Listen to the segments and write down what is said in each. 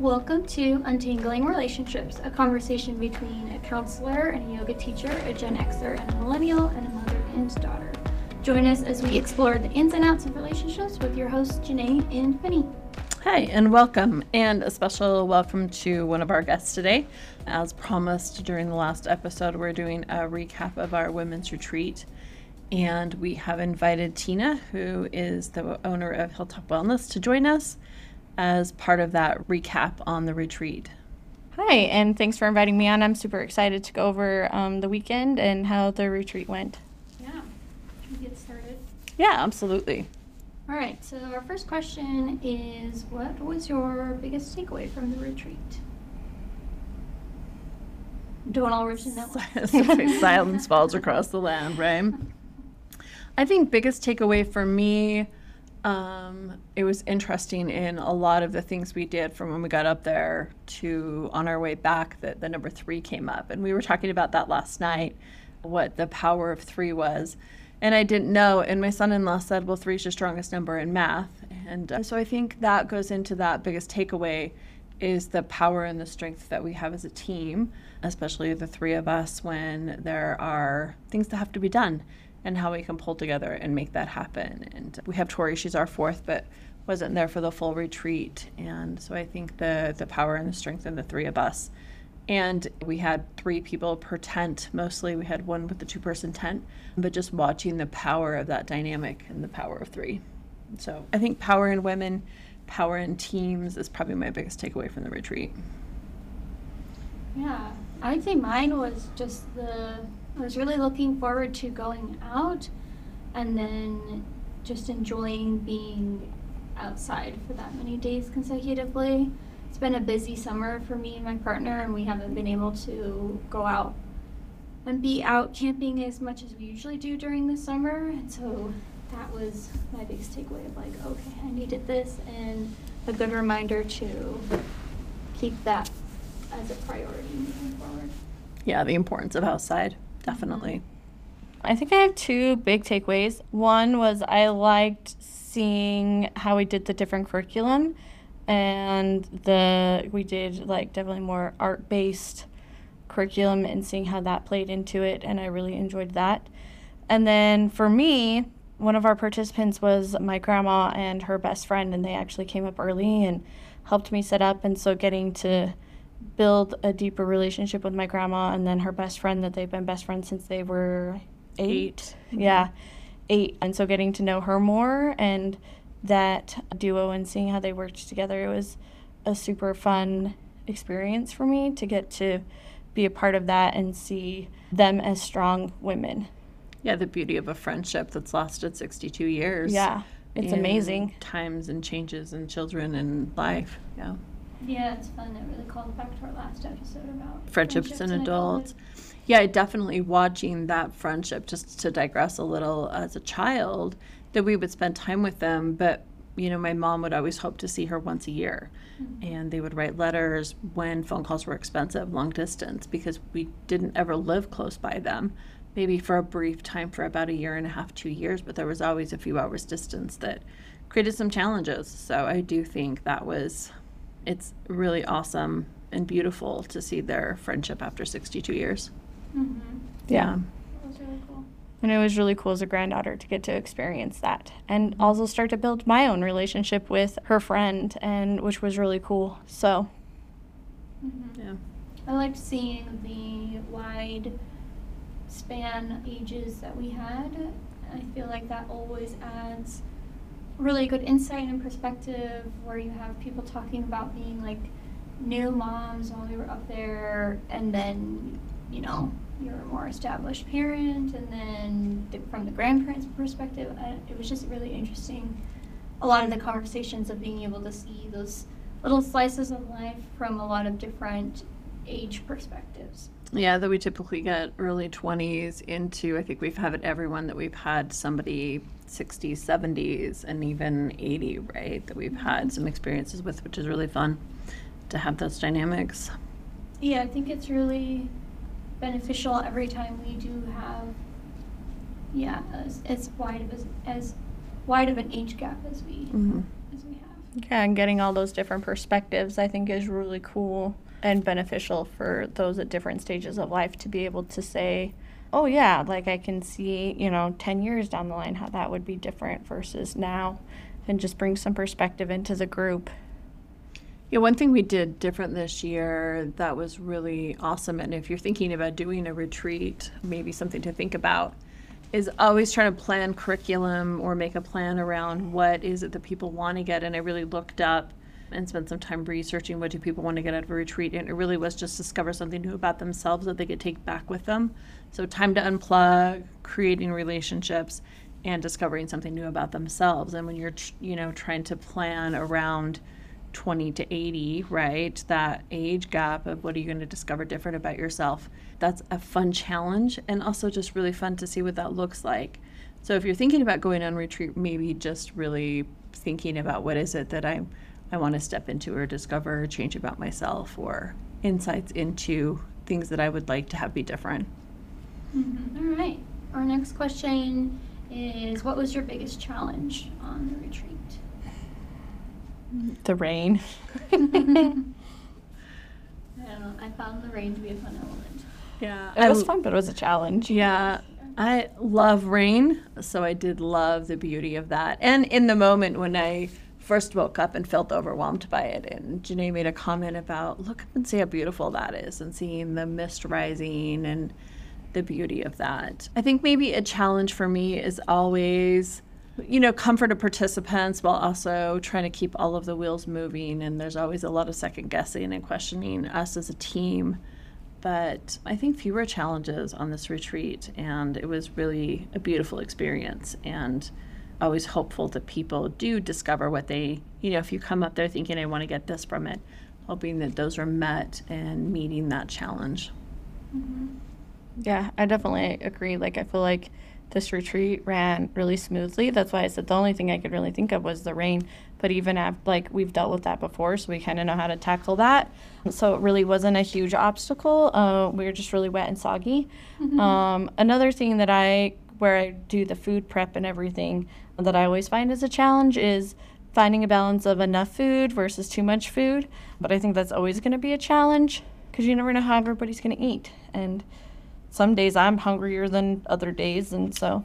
Welcome to Untangling Relationships, a conversation between a counselor and a yoga teacher, a Gen Xer and a millennial, and a mother and daughter. Join us as we explore the ins and outs of relationships with your hosts, Janae and Penney. Hi, and welcome, and a special welcome to one of our guests today. As promised during the last episode, we're doing a recap of our women's retreat, and we have invited Tina, who is the owner of Hilltop Wellness, to join us as part of that recap on the retreat. Hi, and thanks for inviting me on. I'm super excited to go over um, the weekend and how the retreat went. Yeah, should we get started? Yeah, absolutely. All right, so our first question is What was your biggest takeaway from the retreat? Don't all rip in that one. Silence falls across the land, right? I think biggest takeaway for me, um, it was interesting in a lot of the things we did from when we got up there to on our way back that the number three came up. And we were talking about that last night, what the power of three was. And I didn't know. And my son in law said, well, three is your strongest number in math. And uh, so I think that goes into that biggest takeaway is the power and the strength that we have as a team, especially the three of us when there are things that have to be done and how we can pull together and make that happen. And we have Tori, she's our fourth, but wasn't there for the full retreat. And so I think the the power and the strength in the three of us. And we had three people per tent. Mostly we had one with the two person tent, but just watching the power of that dynamic and the power of three. So I think power in women, power in teams is probably my biggest takeaway from the retreat. Yeah, I'd say mine was just the. I was really looking forward to going out and then just enjoying being outside for that many days consecutively. It's been a busy summer for me and my partner, and we haven't been able to go out and be out camping as much as we usually do during the summer. And so that was my biggest takeaway of like, okay, I needed this, and a good reminder to keep that as a priority moving forward. Yeah, the importance of outside, definitely. I think I have two big takeaways. One was I liked seeing how we did the different curriculum and the we did like definitely more art based curriculum and seeing how that played into it and I really enjoyed that. And then for me, one of our participants was my grandma and her best friend and they actually came up early and helped me set up and so getting to build a deeper relationship with my grandma and then her best friend that they've been best friends since they were eight. Yeah, eight. And so getting to know her more and that duo and seeing how they worked together, it was a super fun experience for me to get to be a part of that and see them as strong women. Yeah, the beauty of a friendship that's lasted 62 years. Yeah, it's amazing. Times and changes and children and life. Yeah. Yeah, it's fun. It really called back to our last episode about Friendships and adults. Yeah, definitely watching that friendship, just to digress a little, as a child, that we would spend time with them. But, you know, my mom would always hope to see her once a year. Mm-hmm. And they would write letters when phone calls were expensive, long distance, because we didn't ever live close by them. Maybe for a brief time, for about a year and a half, two years, but there was always a few hours distance that created some challenges. So I do think that was, it's really awesome and beautiful to see their friendship after 62 years. Mm-hmm. Yeah. That was really cool. And it was really cool as a granddaughter to get to experience that and also start to build my own relationship with her friend and which was really cool. So, Mm-hmm. Yeah. I liked seeing the wide span ages that we had. I feel like that always adds really good insight and perspective where you have people talking about being like new moms while they were up there and then, you know, you're a more established parent and then the, from the grandparents' perspective, it was just really interesting. A lot of the conversations of being able to see those little slices of life from a lot of different age perspectives. Yeah, that we typically get early 20s into, I think we've had it everyone that we've had somebody 60s, 70s, and even 80, right? That we've had some experiences with, which is really fun to have those dynamics. Yeah, I think it's really beneficial every time we do have, yeah, as, as wide of as, as wide of an age gap as we hmm as we have. Yeah, and getting all those different perspectives, I think, is really cool and beneficial for those at different stages of life to be able to say, oh, yeah, like I can see, you know, 10 years down the line how that would be different versus now, and just bring some perspective into the group. Yeah, one thing we did different this year that was really awesome, and if you're thinking about doing a retreat, maybe something to think about, is always trying to plan curriculum or make a plan around what is it that people want to get. And I really looked up and spent some time researching what do people want to get out of a retreat, and it really was just discover something new about themselves that they could take back with them. So time to unplug, creating relationships, and discovering something new about themselves. And when you're, you know, trying to plan around 20 to 80, right? That age gap of what are you going to discover different about yourself. That's a fun challenge and also just really fun to see what that looks like. So if you're thinking about going on retreat, maybe just really thinking about what is it that I I want to step into or discover or change about myself or insights into things that I would like to have be different. Mhm. All right. Our next question is What was your biggest challenge on the retreat? The rain. I. I found the rain to be a fun element. Yeah. It was fun, but it was a challenge. Yeah, I love rain, so I did love the beauty of that. And in the moment when I first woke up and felt overwhelmed by it, and Janae made a comment about, look up and see how beautiful that is, and seeing the mist rising and the beauty of that. I think maybe a challenge for me is always, you know, comfort of participants while also trying to keep all of the wheels moving. And there's always a lot of second guessing and questioning us as a team but I think fewer challenges on this retreat, and it was really a beautiful experience. And always hopeful that people do discover what they, you know, if you come up there thinking, I want to get this from it, hoping that those are met and meeting that challenge. Yeah, I definitely agree. Like, I feel like this retreat ran really smoothly. That's why I said the only thing I could really think of was the rain. But even after, like, we've dealt with that before, so we kind of know how to tackle that. So it really wasn't a huge obstacle. Uh, we were just really wet and soggy. Um, another thing that I, where I do the food prep and everything, that I always find as a challenge is finding a balance of enough food versus too much food. But I think that's always going to be a challenge because you never know how everybody's going to eat. And some days I'm hungrier than other days, and so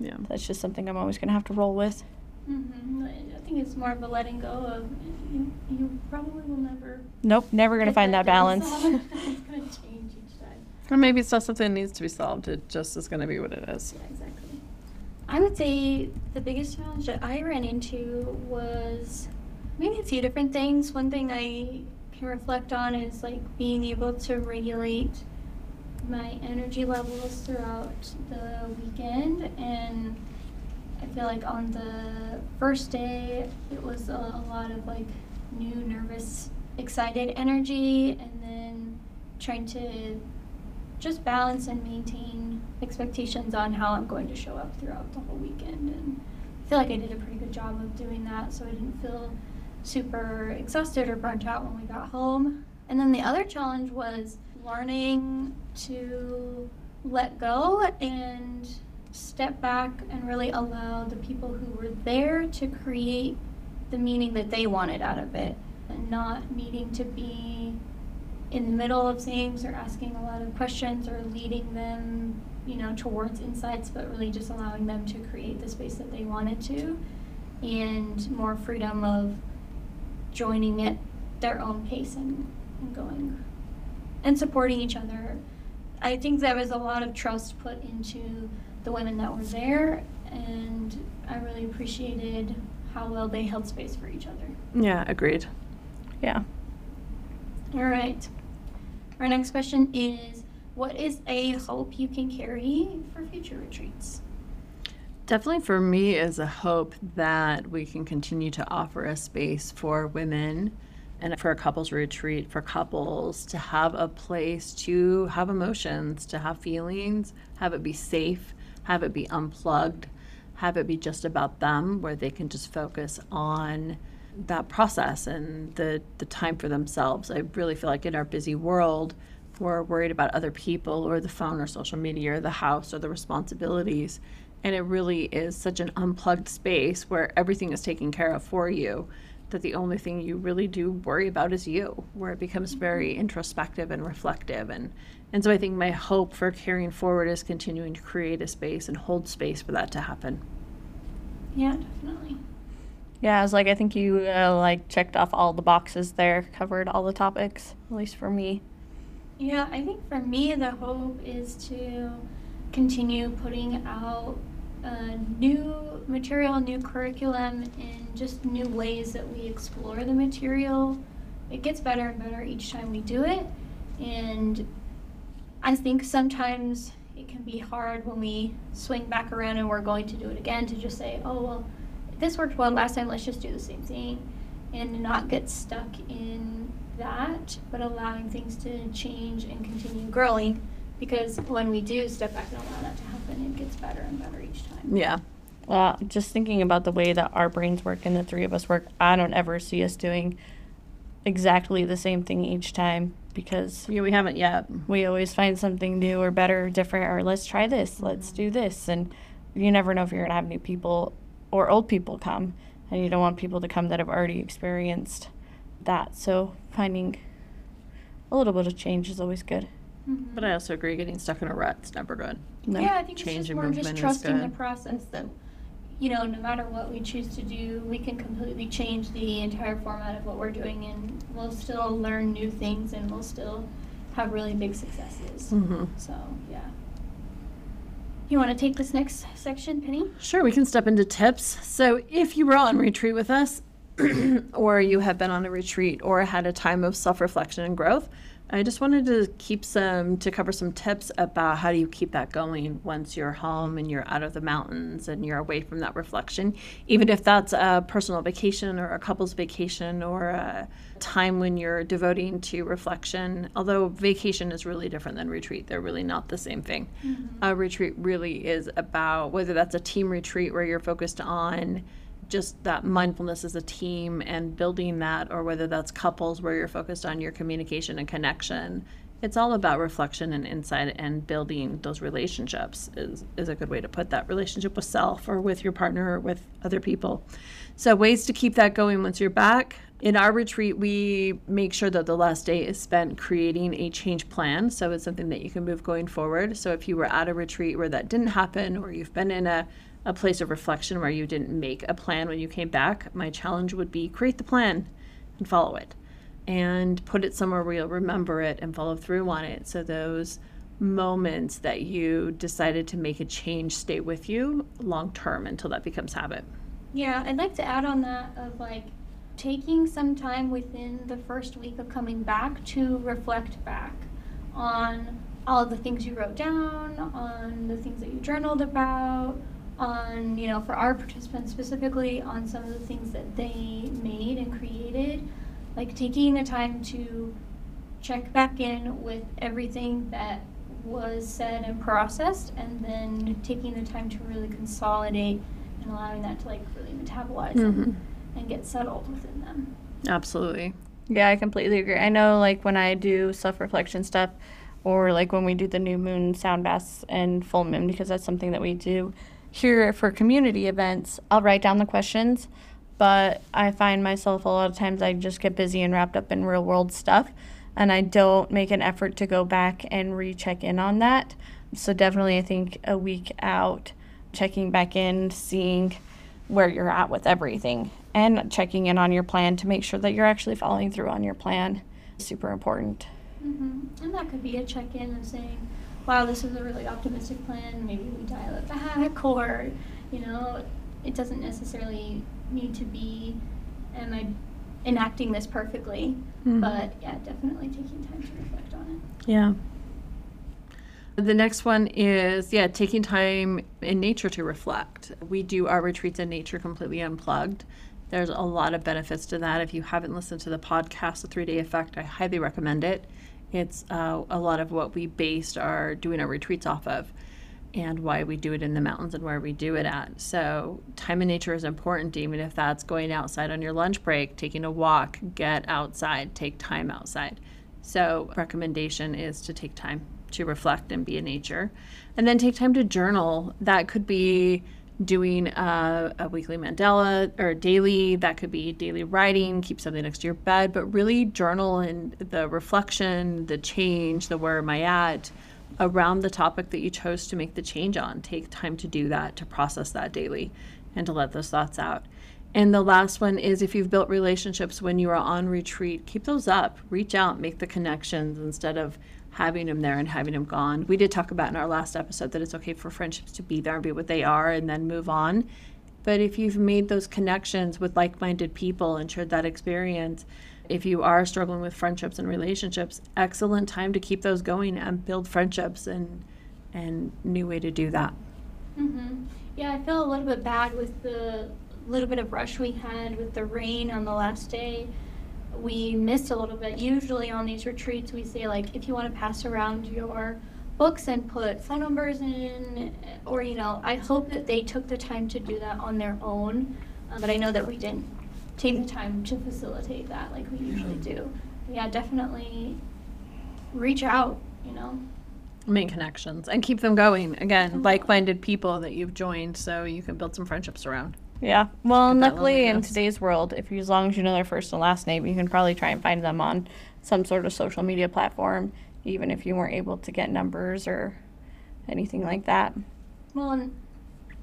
Yeah. that's just something I'm always going to have to roll with. Mm-hmm. I think it's more of a letting go of you, you probably will never Nope, never going to find that down balance. it's going to change each time. Or maybe it's not something that needs to be solved, it just is going to be what it is. Yeah, exactly. I would say the biggest challenge that I ran into was maybe a few different things. One thing I can reflect on is like being able to regulate my energy levels throughout the weekend and I feel like on the first day it was a, a lot of like new nervous excited energy and then trying to just balance and maintain expectations on how I'm going to show up throughout the whole weekend. And I feel like I did a pretty good job of doing that, so I didn't feel super exhausted or burnt out when we got home. And then the other challenge was learning to let go and step back and really allow the people who were there to create the meaning that they wanted out of it and not needing to be in the middle of things or asking a lot of questions or leading them, you know, towards insights, but really just allowing them to create the space that they wanted to and more freedom of joining at their own pace and, and going and supporting each other. I think there was a lot of trust put into the women that were there, and I really appreciated how well they held space for each other. Yeah, agreed. Yeah. All right. Our next question is What is a hope you can carry for future retreats? Definitely for me is a hope that we can continue to offer a space for women and for a couples retreat for couples to have a place to have emotions, to have feelings, have it be safe, have it be unplugged, have it be just about them where they can just focus on that process and the the time for themselves. I really feel like in our busy world, we're worried about other people or the phone or social media or the house or the responsibilities. And it really is such an unplugged space where everything is taken care of for you that the only thing you really do worry about is you, where it becomes mm-hmm. very introspective and reflective. And, and so I think my hope for carrying forward is continuing to create a space and hold space for that to happen. Yeah, definitely. Yeah, I was like, I think you uh, like checked off all the boxes there, covered all the topics, at least for me. Yeah, I think for me, the hope is to continue putting out uh, new material, new curriculum, and just new ways that we explore the material. It gets better and better each time we do it. And I think sometimes it can be hard when we swing back around and we're going to do it again to just say, oh, well, this worked well last time, let's just do the same thing. And not get stuck in that, but allowing things to change and continue growing. Because when we do step back and allow that to happen, it gets better and better each time. Yeah. Well, just thinking about the way that our brains work and the three of us work, I don't ever see us doing exactly the same thing each time because Yeah, we haven't yet. we always find something new or better or different or let's try this, let's mm-hmm. do this. And you never know if you're going to have new people or old people come. And you don't want people to come that have already experienced that. So finding a little bit of change is always good. Mhm. But I also agree, getting stuck in a rut is never good. No. Yeah, I think it's Change just and more just movement is trusting the process that, you know, no matter what we choose to do, we can completely change the entire format of what we're doing and we'll still learn new things and we'll still have really big successes. Mm-hmm. So, yeah. You want to take this next section, Penney? Sure, we can step into tips. So, if you were on retreat with us, or you have been on a retreat, or had a time of self reflection and growth, I just wanted to keep some to cover some tips about how do you keep that going once you're home and you're out of the mountains and you're away from that reflection, even if that's a personal vacation or a couple's vacation or a time when you're devoting to reflection. Although vacation is really different than retreat, they're really not the same thing. Mm-hmm. A retreat really is about whether that's a team retreat where you're focused on just that mindfulness as a team and building that, or whether that's couples where you're focused on your communication and connection. It's all about reflection and insight and building those relationships is, is a good way to put that relationship with self or with your partner or with other people. So, ways to keep that going once you're back. In our retreat, we make sure that the last day is spent creating a change plan. So, it's something that you can move going forward. So, if you were at a retreat where that didn't happen, or you've been in a a place of reflection where you didn't make a plan when you came back, my challenge would be create the plan and follow it and put it somewhere where you'll remember it and follow through on it. So those moments that you decided to make a change stay with you long term until that becomes habit. Yeah, I'd like to add on that of like taking some time within the first week of coming back to reflect back on all of the things you wrote down, on the things that you journaled about, on, you know, for our participants specifically, on some of the things that they made and created. Like taking the time to check back in with everything that was said and processed, and then taking the time to really consolidate and allowing that to like really metabolize Mhm. and, and get settled within them. Absolutely. Yeah, I completely agree. I know, like, when I do self reflection stuff, or like when we do the new moon sound baths and full moon, because that's something that we do here for community events, I'll write down the questions. But I find myself a lot of times I just get busy and wrapped up in real world stuff, and I don't make an effort to go back and recheck in on that. So, definitely, I think a week out, checking back in, seeing where you're at with everything and checking in on your plan to make sure that you're actually following through on your plan super important Mm-hmm. And that could be a check in of saying, wow, this is a really optimistic plan. Maybe we dial it back, or, you know, it doesn't necessarily need to be, am I enacting this perfectly? Mhm. But yeah, definitely taking time to reflect on it. Yeah. The next one is, yeah, taking time in nature to reflect. We do our retreats in nature completely unplugged. There's a lot of benefits to that. If you haven't listened to the podcast, The Three Day Effect, I highly recommend it. It's uh, a lot of what we based our doing our retreats off of and why we do it in the mountains and where we do it at. So, time in nature is important, even if that's going outside on your lunch break, taking a walk, get outside, take time outside. So, recommendation is to take time to reflect and be in nature. And then take time to journal. That could be doing a, a weekly mandala or daily that could be daily writing keep something next to your bed but really journal and the reflection the change the where am i at around the topic that you chose to make the change on. Take time to do that to process that daily and to let those thoughts out. And the last one is if you've built relationships when you are on retreat keep those up. Reach out make the connections instead of having them there and having them gone. We did talk about in our last episode that it's okay for friendships to be there and be what they are and then move on. But if you've made those connections with like minded people and shared that experience, if you are struggling with friendships and relationships, excellent time to keep those going and build friendships and and new way to do that. hmm Yeah, I feel a little bit bad with the little bit of rush we had with the rain on the last day. We missed a little bit. Usually on these retreats, we say like, if you want to pass around your books and put phone numbers in, or you know, I hope that they took the time to do that on their own. Uh, but I know that we didn't take the time to facilitate that like we usually do. Yeah, definitely reach out. You know. Make connections and keep them going. Again, Mhm. like minded people that you've joined so you can build some friendships around. Yeah. Well, Get that luckily in loneliness. today's world, if you, as long as you know their first and last name, you can probably try and find them on some sort of social media platform, even if you weren't able to get numbers or anything like that. Well, and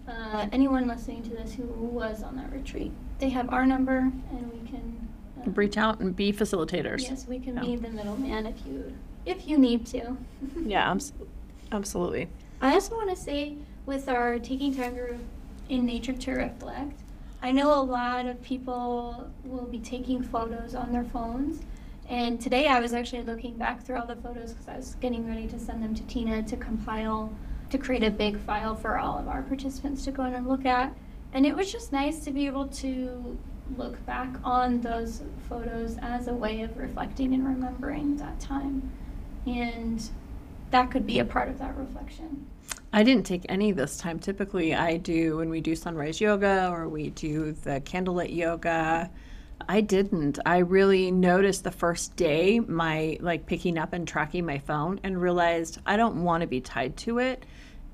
uh, anyone listening to this who was on that retreat, they have our number, and we can uh, Reach out and be facilitators. Yes, we can Yeah. be the middleman if you if you need to. Yeah, abs- absolutely. I also want to say, with our taking time to, in nature to reflect, I know a lot of people will be taking photos on their phones. And today I was actually looking back through all the photos because I was getting ready to send them to Tina to compile, to create a big file for all of our participants to go in and look at. And it was just nice to be able to look back on those photos as a way of reflecting and remembering that time. And that could be a part of that reflection. I didn't take any this time. Typically, I do when we do sunrise yoga or we do the candlelit yoga. I didn't. I really noticed the first day my like picking up and tracking my phone and realized I don't want to be tied to it.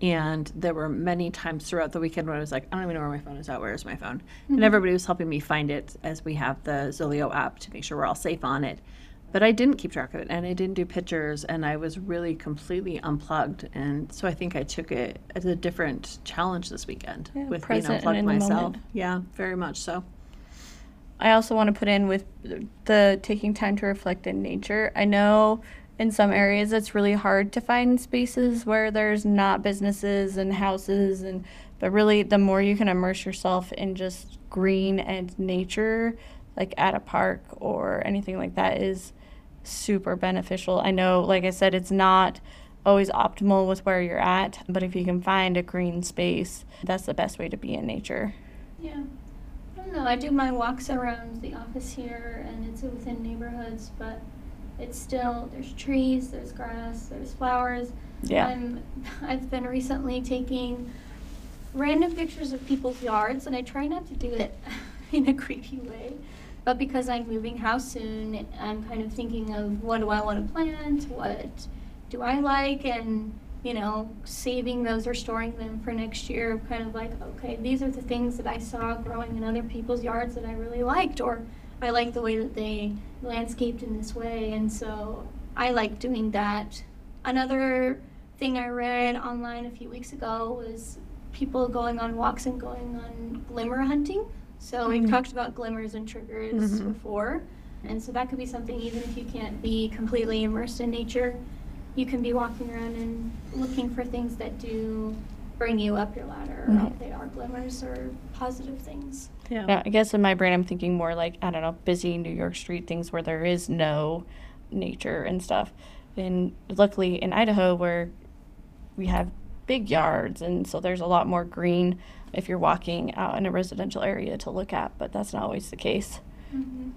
And there were many times throughout the weekend when I was like, I don't even know where my phone is at. Where is my phone? And mm-hmm. everybody was helping me find it as we have the Zoleo app to make sure we're all safe on it. But I didn't keep track of it and I didn't do pictures and I was really completely unplugged. And so I think I took it as a different challenge this weekend Yeah, with being unplugged myself. Yeah, very much so. I also want to put in with the taking time to reflect in nature. I know in some areas it's really hard to find spaces where there's not businesses and houses and but really the more you can immerse yourself in just green and nature like at a park or anything like that is super beneficial. I know like I said it's not always optimal with where you're at, but if you can find a green space, that's the best way to be in nature. Yeah. I don't know. I do my walks around the office here, and it's within neighborhoods, but it's still there's trees, there's grass, there's flowers. Yeah. I'm I've been recently taking random pictures of people's yards, and I try not to do it in a creepy way. But because I'm moving house soon, I'm kind of thinking of what do I want to plant, what do I like, and you know, saving those or storing them for next year. Kind of like, okay, these are the things that I saw growing in other people's yards that I really liked, or I like the way that they landscaped in this way, and so I like doing that. Another thing I read online a few weeks ago was people going on walks and going on glimmer hunting. So we've Mhm. talked about glimmers and triggers Mhm. before. And so that could be something even if you can't be completely immersed in nature, you can be walking around and looking for things that do bring you up your ladder or Mhm. if they are glimmers or positive things. Yeah. Yeah, I guess in my brain, I'm thinking more like, I don't know, busy New York street things where there is no nature and stuff. And luckily in Idaho, where we have big yards, and so there's a lot more green if you're walking out in a residential area to look at, but that's not always the case. Mm-hmm.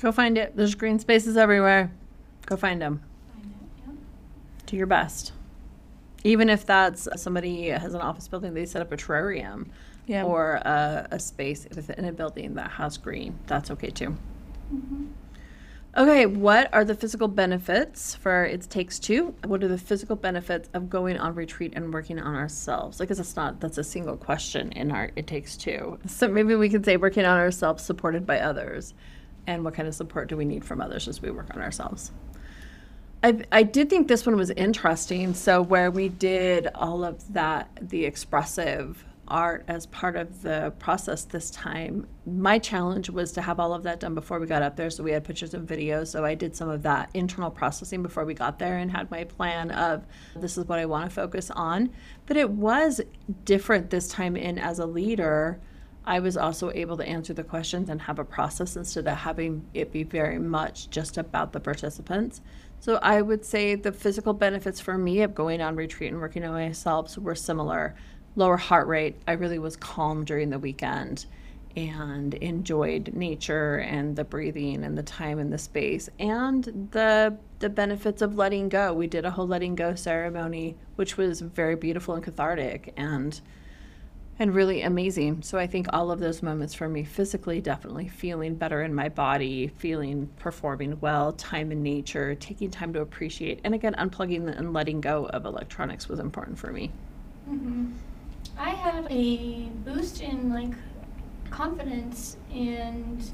Go find it. There's green spaces everywhere. Go find them. Find it, yeah. Do your best. Even if that's somebody has an office building, they set up a terrarium Yeah. or a, a space within a building that has green. That's okay too. Mhm. Okay, what are the physical benefits for It Takes Two? What are the physical benefits of going on retreat and working on ourselves? Guess it's not, that's a single question in our It Takes Two. So maybe we could say working on ourselves supported by others. And what kind of support do we need from others as we work on ourselves? I, I did think this one was interesting. So, where we did all of that, the expressive art as part of the process this time. My challenge was to have all of that done before we got up there. So we had pictures and videos. So I did some of that internal processing before we got there and had my plan of this is what I want to focus on. But it was different this time in as a leader. I was also able to answer the questions and have a process instead of having it be very much just about the participants. So I would say the physical benefits for me of going on retreat and working on myself were similar lower heart rate. I really was calm during the weekend and enjoyed nature and the breathing and the time and the space and the the benefits of letting go. We did a whole letting go ceremony which was very beautiful and cathartic and and really amazing. So I think all of those moments for me physically definitely feeling better in my body, feeling performing well, time in nature, taking time to appreciate and again unplugging and letting go of electronics was important for me. Mm-hmm. I had a boost in like confidence and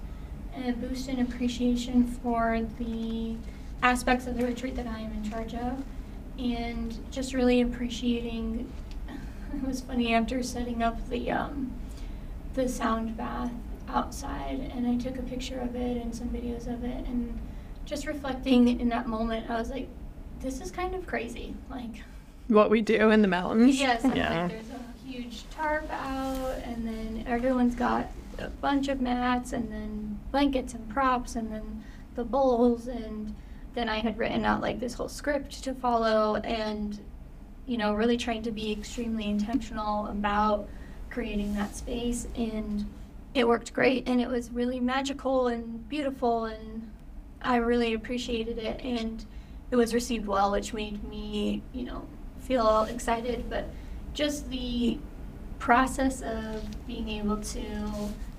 a boost in appreciation for the aspects of the retreat that I am in charge of, and just really appreciating. It was funny after setting up the um, the sound bath outside, and I took a picture of it and some videos of it, and just reflecting in that moment, I was like, "This is kind of crazy." Like what we do in the mountains. Yes, yeah. like there's a huge tarp out, and then everyone's got a bunch of mats, and then blankets and props, and then the bowls, and then I had written out like this whole script to follow, and you know, really trying to be extremely intentional about creating that space, and it worked great, and it was really magical and beautiful, and I really appreciated it, and it was received well, which made me, you know, feel excited, but just the process of being able to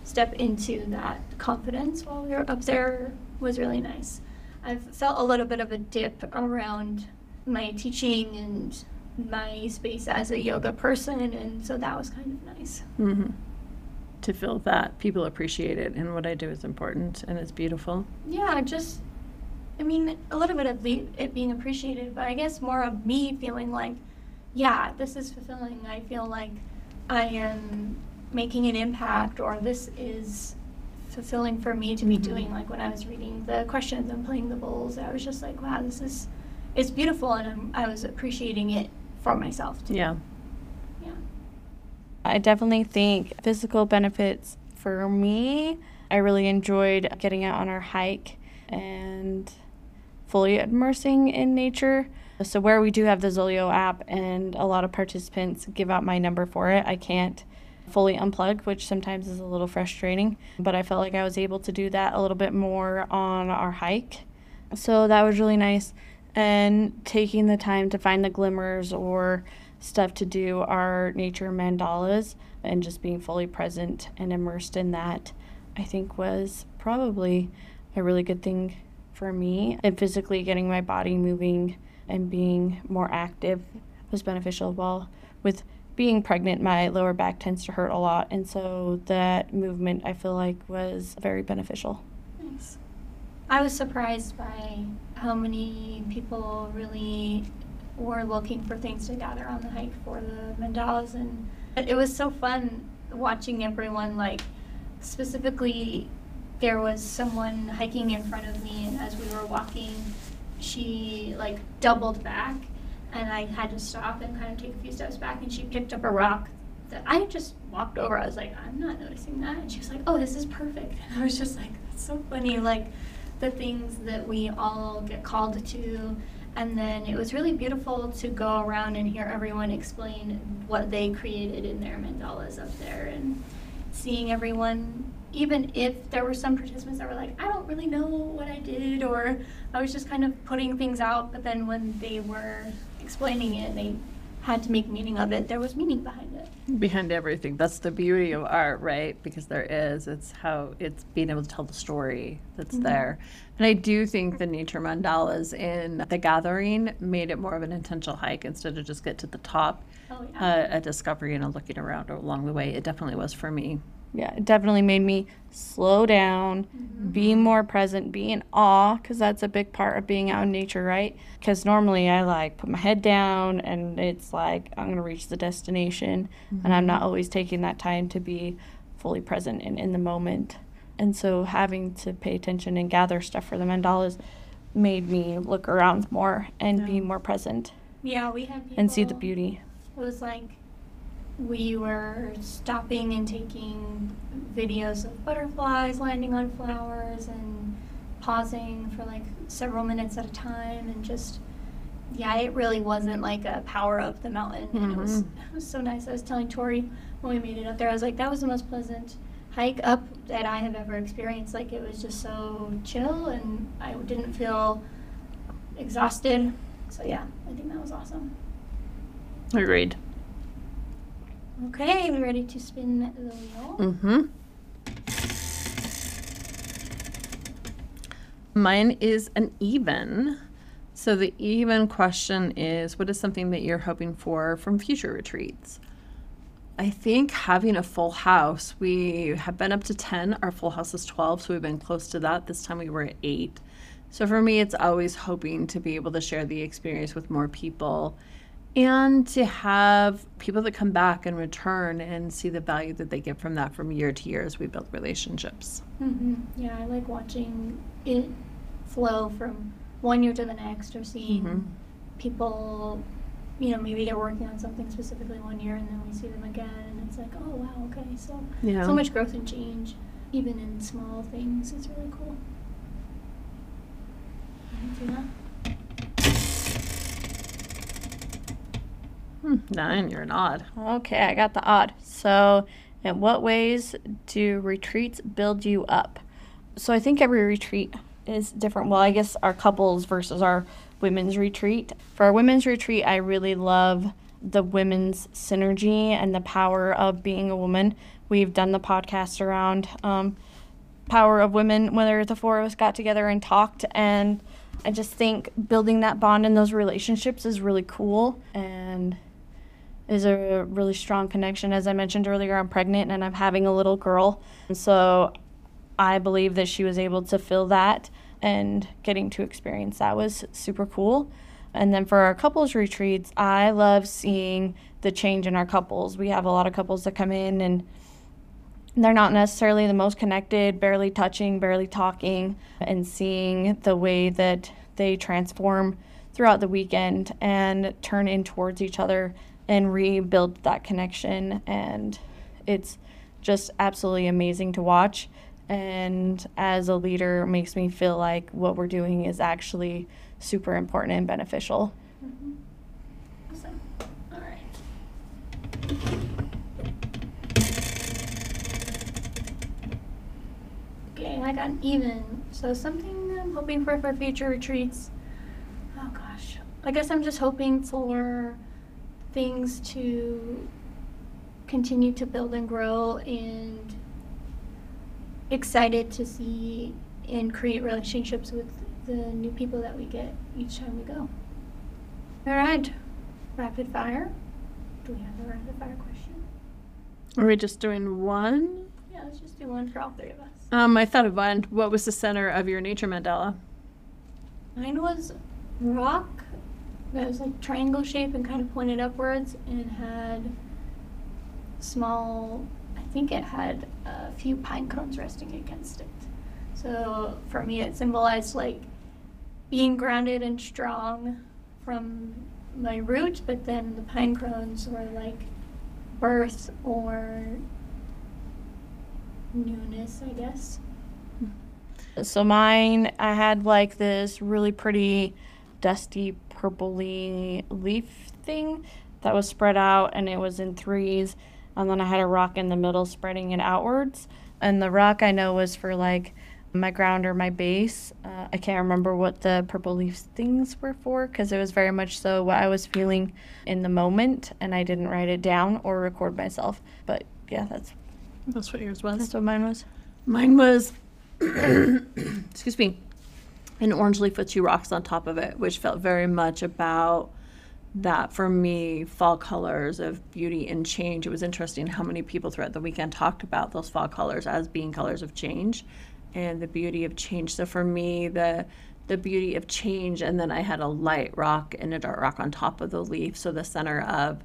step into that confidence while we were up there was really nice. I've felt a little bit of a dip around my teaching and my space as a yoga person, and so that was kind of nice. Mm-hmm. To feel that people appreciate it and what I do is important and it's beautiful. Yeah, just I mean, a little bit of the, it being appreciated, but I guess more of me feeling like, yeah, this is fulfilling. I feel like I am making an impact, or this is fulfilling for me to be mm-hmm. doing. Like when I was reading the questions and playing the bowls, I was just like, wow, this is, it's beautiful, and I'm, I was appreciating it for myself too. Yeah. Yeah. I definitely think physical benefits for me. I really enjoyed getting out on our hike and fully immersing in nature. So, where we do have the Zoleo app and a lot of participants give out my number for it, I can't fully unplug, which sometimes is a little frustrating. But I felt like I was able to do that a little bit more on our hike. So, that was really nice. And taking the time to find the glimmers or stuff to do our nature mandalas and just being fully present and immersed in that, I think was probably a really good thing for me. And physically getting my body moving and being more active was beneficial. Well, with being pregnant, my lower back tends to hurt a lot. And so that movement I feel like was very beneficial. Nice. I was surprised by how many people really were looking for things to gather on the hike for the mandalas and it was so fun watching everyone like specifically there was someone hiking in front of me and as we were walking she like doubled back and i had to stop and kind of take a few steps back and she picked up a rock that i just walked over. I was like i'm not noticing that. And she was like oh this is perfect. And i was just like that's so funny like the things that we all get called to. And then it was really beautiful to go around and hear everyone explain what they created in their mandalas up there and seeing everyone even if there were some participants that were like, I don't really know what I did, or I was just kind of putting things out, but then when they were explaining it, they had to make meaning of it. There was meaning behind it. behind everything. That's the beauty of art, right? Because there is. It's how it's being able to tell the story that's Mhm. there. And I do think the nature mandalas in the gathering made it more of an intentional hike instead of just get to the top, Oh yeah. uh, a discovery and a looking around along the way. It definitely was for me. Yeah, it definitely made me slow down, mm-hmm. be more present, be in awe, because that's a big part of being out in nature, right? Because normally I like put my head down and it's like I'm going to reach the destination, and I'm mm-hmm. not always taking that time to be fully present and in the moment. And so having to pay attention and gather stuff for the mandalas made me look around more and be more present yeah, we had people. and see the beauty. It was like we were stopping and taking videos of butterflies landing on flowers and pausing for like several minutes at a time and just yeah, it really wasn't like a power up the mountain. And it was Mhm. it was so nice. I was telling Tori when we made it up there, I was like, that was the most pleasant hike up that I have ever experienced. Like it was just so chill and I didn't feel exhausted. So yeah, I think that was awesome. Agreed. Okay, we ready to spin the wheel? Mm-hmm. Mine is an even. So the even question is what is something that you're hoping for from future retreats? I think having a full house, we have been up to 10. Our full house is 12, so we've been close to that. This time we were at 8. So for me, it's always hoping to be able to share the experience with more people and to have people that come back and return and see the value that they get from that from year to year as we build relationships. hmm Yeah, I like watching it flow from one year to the next or seeing Mhm. people, you know, maybe they're working on something specifically one year and then we see them again and it's like, oh wow, okay. So, Yeah. so much growth and change, even in small things. It's really cool. Tina? Hmm, Nine, you're an odd. Okay, I got the odd. So, in what ways do retreats build you up? So, I think every retreat is different. Well, I guess our couples versus our women's retreat. For our women's retreat, I really love the women's synergy and the power of being a woman. We've done the podcast around um, power of women, whether the four of us got together and talked. And I just think building that bond in those relationships is really cool and is a really strong connection. As I mentioned earlier, I'm pregnant and I'm having a little girl. And so I believe that she was able to feel that and getting to experience that was super cool. And then for our couples retreats, I love seeing the change in our couples. We have a lot of couples that come in and they're not necessarily the most connected, barely touching, barely talking, and seeing the way that they transform throughout the weekend and turn in towards each other and rebuild that connection. And it's just absolutely amazing to watch. And as a leader, makes me feel like what we're doing is actually super important and beneficial. Mhm. Right. Okay, I got even. So something I'm hoping for for future retreats. Oh gosh, I guess I'm just hoping for things to continue to build and grow and excited to see and create relationships with the new people that we get each time we go. All right, rapid fire. Do we have a rapid fire question? Are we just doing one? Yeah, let's just do one for all three of us. Um, I thought of one. What was the center of your nature mandala? Mine was rock that was like triangle shape and kind of pointed upwards and had small, I think it had a few pine cones resting against it. So for me, it symbolized like being grounded and strong from my root, but then the pine cones were like birth or newness, I guess. So mine, I had like this really pretty dusty purpley leaf thing that was spread out and it was in threes. And then I had a rock in the middle spreading it outwards. And the rock I know was for like my ground or my base. Uh, I can't remember what the purple leaves things were for because it was very much so what I was feeling in the moment, and I didn't write it down or record myself. But yeah, that's That's what yours was. that's what mine was. Mine was, excuse me, an orange leaf with two rocks on top of it, which felt very much about that for me, fall colors of beauty and change. It was interesting how many people throughout the weekend talked about those fall colors as being colors of change and the beauty of change. So for me, the the beauty of change, and then I had a light rock and a dark rock on top of the leaf. So the center of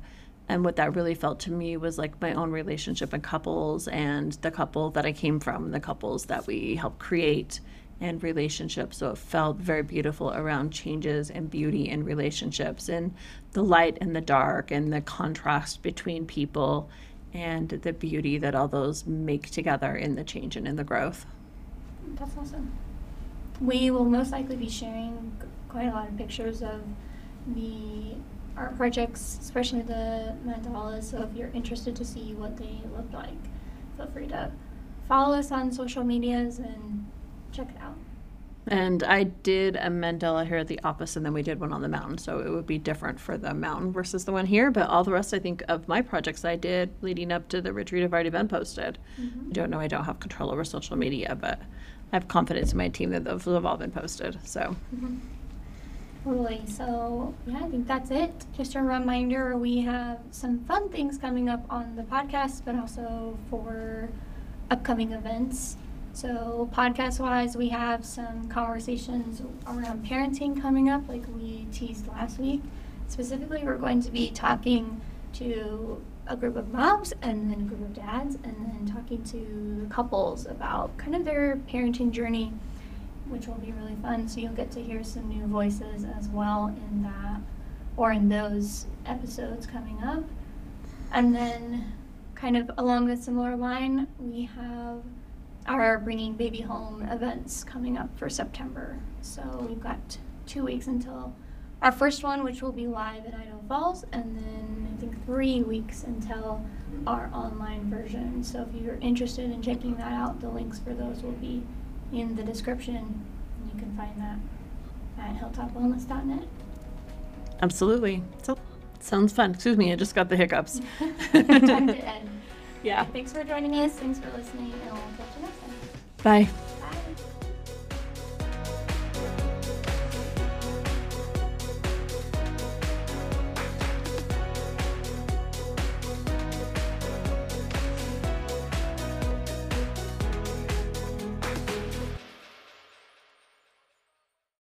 and what that really felt to me was like my own relationship and couples and the couple that I came from, the couples that we helped create and relationships. So it felt very beautiful around changes and beauty in relationships and the light and the dark and the contrast between people and the beauty that all those make together in the change and in the growth. That's awesome. We will most likely be sharing quite a lot of pictures of the art projects, especially the mandalas. So if you're interested to see what they look like, feel free to follow us on social medias and check it out. And I did a mandala here at the office, and then we did one on the mountain. So it would be different for the mountain versus the one here. But all the rest, I think, of my projects I did leading up to the retreat have already been posted. Mm-hmm. I don't know, I don't have control over social media, but I have confidence in my team that those have all been posted. So mm-hmm. Totally. So, yeah, I think that's it. Just a reminder we have some fun things coming up on the podcast, but also for upcoming events. So, podcast wise, we have some conversations around parenting coming up, like we teased last week. Specifically, we're going to be talking to a group of moms and then a group of dads, and then talking to couples about kind of their parenting journey which will be really fun. So you'll get to hear some new voices as well in that or in those episodes coming up. And then, kind of along a similar line, we have our Bringing Baby Home events coming up for September. So we've got two weeks until our first one, which will be live at Idaho Falls, and then I think three weeks until our online version. So if you're interested in checking that out, the links for those will be in the description. and You can find that at hilltopwellness.net. absolutely. So sounds fun. Excuse me, I just got the hiccups. Time to end. yeah. Thanks for joining us. Thanks for listening, and we'll catch you next time. Bye.